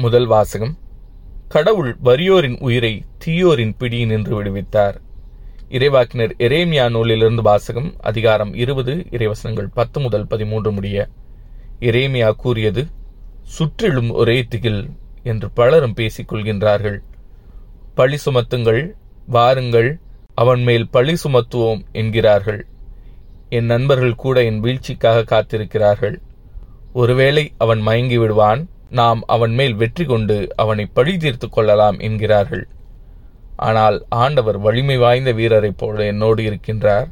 முதல் வாசகம். கடவுள் வறியோரின் உயிரை தீயோரின் பிடியினின்று விடுவித்தார். இறைவாக்கினர் எரேமியா நூலிலிருந்து வாசகம் அதிகாரம் இருபது இறைவசனங்கள் பத்து முதல் பதிமூன்று முடிய எரேமியா கூறியது சுற்றிலும் ஒரே திகில் என்று பலரும் பேசிக் கொள்கின்றார்கள். பழி சுமத்துங்கள் வாருங்கள் அவன் மேல் பழி சுமத்துவோம் என்கிறார்கள். என் நண்பர்கள் கூட என் வீழ்ச்சிக்காக காத்திருக்கிறார்கள். ஒருவேளை அவன் மயங்கி விடுவான் நாம் அவன் மேல் வெற்றி கொண்டு அவனை பழி தீர்த்துக் கொள்ளலாம் என்கிறார்கள். ஆனால் ஆண்டவர் வலிமை வாய்ந்த வீரரைப் போல என்னோடு இருக்கின்றார்.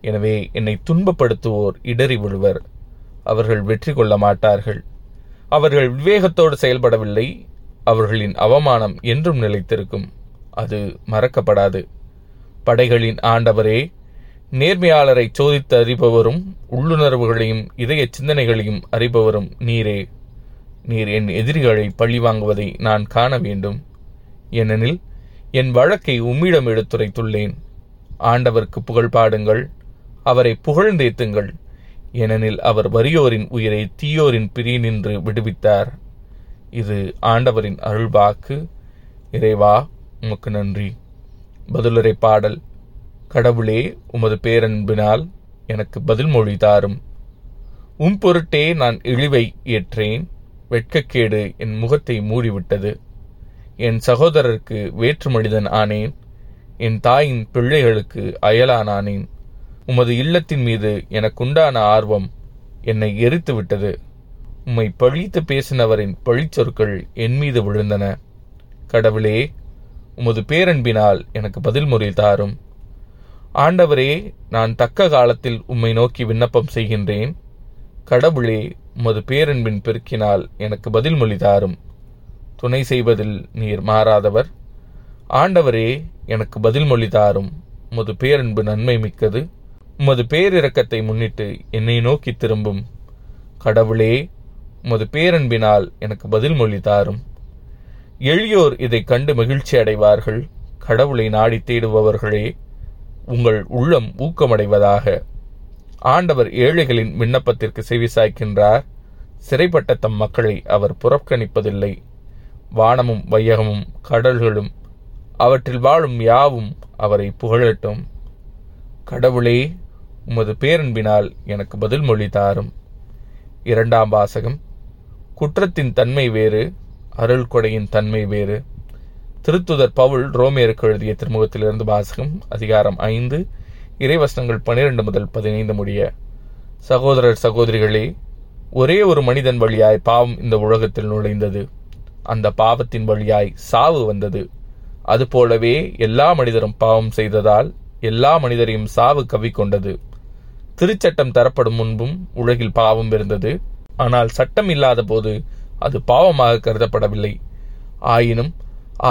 எனவே என்னை துன்பப்படுத்துவோர் இடறி விழுவர். அவர்கள் வெற்றி கொள்ள மாட்டார்கள். அவர்கள் விவேகத்தோடு செயல்படவில்லை. அவர்களின் அவமானம் என்றும் நிலைத்திருக்கும். அது மறக்கப்படாது. படைகளின் ஆண்டவரே நேர்மையாளரை சோதித்து அறிபவரும் உள்ளுணர்வுகளையும் இதய சிந்தனைகளையும் அறிபவரும் நீரே. நீர் என் எதிரிகளை பழி வாங்குவதை நான் காண வேண்டும். ஏனெனில் என் வழக்கை உம்மிடம் எடுத்துரைத்துள்ளேன். ஆண்டவருக்கு புகழ் பாடுங்கள் அவரை புகழ்ந்தேத்துங்கள். ஏனெனில் அவர் வறியோரின் உயிரை தீயோரின் பிரியினின்று விடுவித்தார். இது ஆண்டவரின் அருள்வாக்கு. இறைவா உமக்கு நன்றி. பதிலுரை பாடல் கடவுளே உமது பேரன்பினால் எனக்கு பதில் மொழி தாரும். உம் பொருட்டே நான் இழிவை ஏற்றேன். வெட்கக்கேடு என் முகத்தை மூடிவிட்டது. என் சகோதரருக்கு வேற்று மனிதன் ஆனேன். என் தாயின் பிள்ளைகளுக்கு அயலானானேன். உமது இல்லத்தின் மீது எனக்குண்டான ஆர்வம் என்னை எரித்து விட்டது உம்மை பழித்து பேசினவரின் பழிச்சொற்கள் என் மீது விழுந்தன. கடவுளே உமது பேரன்பினால் எனக்கு பதில் முறை தாரும். ஆண்டவரே நான் தக்க காலத்தில் உம்மை நோக்கி விண்ணப்பம் செய்கின்றேன். கடவுளே உமது பேரன்பின் பெருக்கினால் எனக்கு பதில் மொழி தாரும். துணை செய்வதில் நீர் மாறாதவர். ஆண்டவரே எனக்கு பதில் மொழி தாரும். உமது பேரன்பு நன்மை மிக்கது. உமது பேரிரக்கத்தை முன்னிட்டு என்னை நோக்கி திரும்பும். கடவுளே உமது பேரன்பினால் எனக்கு பதில் மொழி தாரும். எளியோர் இதை கண்டு மகிழ்ச்சி அடைவார்கள். கடவுளை நாடி தேடுபவர்களே உங்கள் உள்ளம் ஊக்கமடைவதாக. ஆண்டவர் ஏழைகளின் விண்ணப்பத்திற்கு செவிசாய்க்கின்றார். சிறைப்பட்ட தம் மக்களை அவர் புறக்கணிப்பதில்லை. வானமும் வையகமும் கடல்களும் அவற்றில் வாழும் யாவும் அவரை புகழட்டும். கடவுளே உமது பேரன்பினால் எனக்கு பதில் மொழி தாரும். இரண்டாம் வாசகம். குற்றத்தின் தன்மை வேறு அருள் கொடையின் தன்மை வேறு. திருத்துதர் பவுல் ரோமேருக்கு எழுதிய திருமுகத்திலிருந்து வாசகம் அதிகாரம் ஐந்து. இறைவசனங்கள் பன்னிரண்டு முதல் பதினைந்து முடிய சகோதரர் சகோதரிகளே ஒரே ஒரு மனிதன் வழியாய் பாவம் இந்த உலகத்தில் நுழைந்தது. அந்த பாவத்தின் வழியாய் சாவு வந்தது. அதுபோலவே எல்லா மனிதரும் பாவம் செய்ததால் எல்லா மனிதரையும் சாவு கவிக்கொண்டது. திருச்சட்டம் தரப்படும் முன்பும் உலகில் பாவம் இருந்தது. ஆனால் சட்டம் இல்லாத போது அது பாவமாக கருதப்படவில்லை. ஆயினும்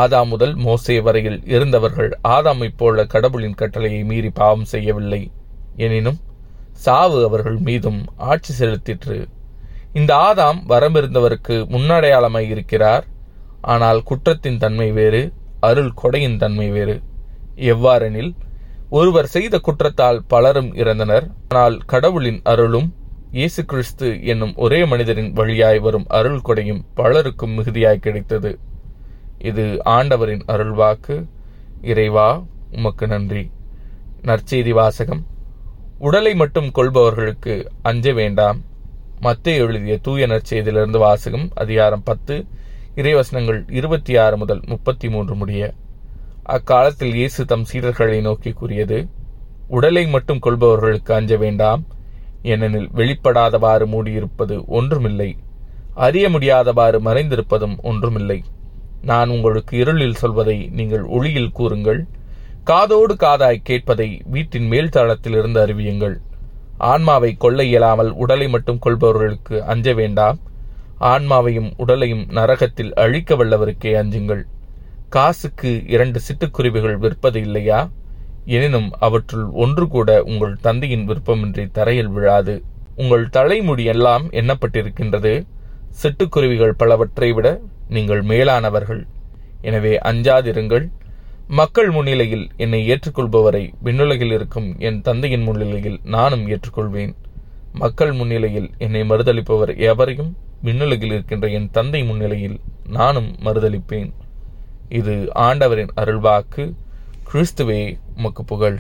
ஆதாம் முதல் மோசே வரையில் இருந்தவர்கள் ஆதாமை போல கடவுளின் கட்டளையை மீறி பாவம் செய்யவில்லை. எனினும் சாவு அவர்கள் மீதும் ஆட்சி செலுத்திற்று. இந்த ஆதாம் வரம்பிருந்தவருக்கு முன்னடையாளமாய் இருக்கிறார். ஆனால் குற்றத்தின் தன்மை வேறு அருள் கொடையின் தன்மை வேறு. எவ்வாறெனில் ஒருவர் செய்த குற்றத்தால் பலரும் இறந்தனர். ஆனால் கடவுளின் அருளும் இயேசு கிறிஸ்து என்னும் ஒரே மனிதரின் வழியாய் வரும் அருள் கொடையும் பலருக்கும் மிகுதியாய் கிடைத்தது. இது ஆண்டவரின் அருள்வாக்கு. இறைவா உமக்கு நன்றி. நற்செய்தி வாசகம். உடலை மட்டும் கொள்பவர்களுக்கு அஞ்ச வேண்டாம். மத்திய எழுதிய தூய நற்செய்தியிலிருந்து வாசகம் அதிகாரம் பத்து இறைவசனங்கள் இருபத்தி ஆறு முதல் முப்பத்தி மூன்று முடிய. அக்காலத்தில் இயேசு தம் சீடர்களை நோக்கி கூறியது உடலை மட்டும் கொள்பவர்களுக்கு அஞ்ச வேண்டாம். ஏனெனில் வெளிப்படாதவாறு மூடியிருப்பது ஒன்றுமில்லை. அறிய முடியாதவாறு மறைந்திருப்பதும் ஒன்றுமில்லை. நான் உங்களுக்கு இருளில் சொல்வதை நீங்கள் ஒளியில் கூறுங்கள். காதோடு காதாய் கேட்பதை வீட்டின் மேல் தளத்தில் இருந்து அறிவியுங்கள். ஆன்மாவை கொள்ள இயலாமல் உடலை மட்டும் கொள்பவர்களுக்கு அஞ்ச வேண்டாம். ஆன்மாவையும் உடலையும் நரகத்தில் அழிக்க வல்லவருக்கே அஞ்சுங்கள். காசுக்கு இரண்டு சிட்டுக்குருவிகள் விற்பது இல்லையா? எனினும் அவற்றுள் ஒன்று கூட உங்கள் தந்தையின் விருப்பமின்றி தரையில் விழாது. உங்கள் தலைமுடி எல்லாம் எண்ணப்பட்டிருக்கின்றது. சிட்டுக்குருவிகள் பலவற்றை விட நீங்கள் மேலானவர்கள். எனவே அஞ்சாதிருங்கள். மக்கள் முன்னிலையில் என்னை ஏற்றுக்கொள்பவரை விண்ணுலகில் இருக்கும் என் தந்தையின் முன்னிலையில் நானும் ஏற்றுக்கொள்வேன். மக்கள் முன்னிலையில் என்னை மறுதளிப்பவர் எவரையும் விண்ணுலகில் இருக்கின்ற என் தந்தை முன்னிலையில் நானும் மறுதளிப்பேன். இது ஆண்டவரின் அருள்வாக்கு. கிறிஸ்துவே உமக்கு புகழ்.